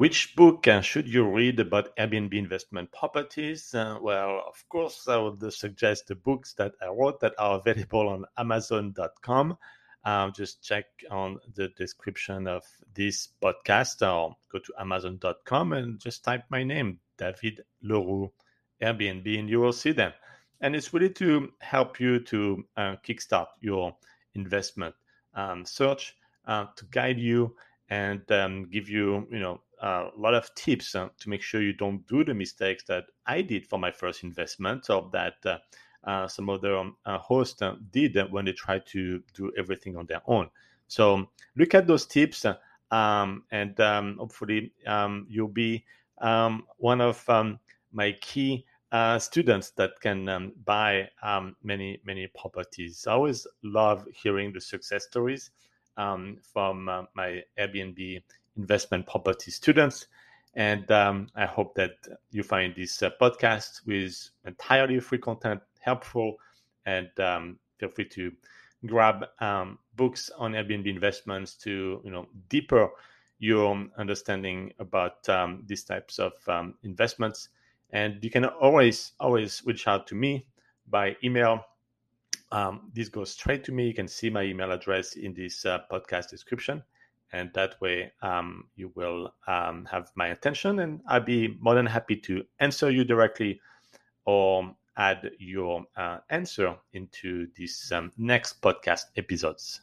which book uh, should you read about Airbnb investment properties? Uh, well, of course, I would suggest the books that I wrote that are available on Amazon.com. Um, just check on the description of this podcast or go to Amazon.com and just type my name, David Leroux, Airbnb, and you will see them. And it's really to help you to uh, kickstart your investment um, search, uh, to guide you and um, give you, you know, a lot of tips uh, to make sure you don't do the mistakes that I did for my first investment or that uh, uh, some other um, uh, hosts uh, did when they tried to do everything on their own. So look at those tips um, and um, hopefully um, you'll be um, one of um, my key uh, students that can buy many, many properties. I always love hearing the success stories from uh, my Airbnb investment property students. And um, I hope that you find this uh, podcast with entirely free content helpful. And um, feel free to grab um, books on Airbnb investments to you know deeper your understanding about um, these types of um, investments. And you can always always reach out to me by email. Um, this goes straight to me. You can see my email address in this uh, podcast description and that way um, you will um, have my attention and i'll be more than happy to answer you directly or add your uh, answer into these um, next podcast episodes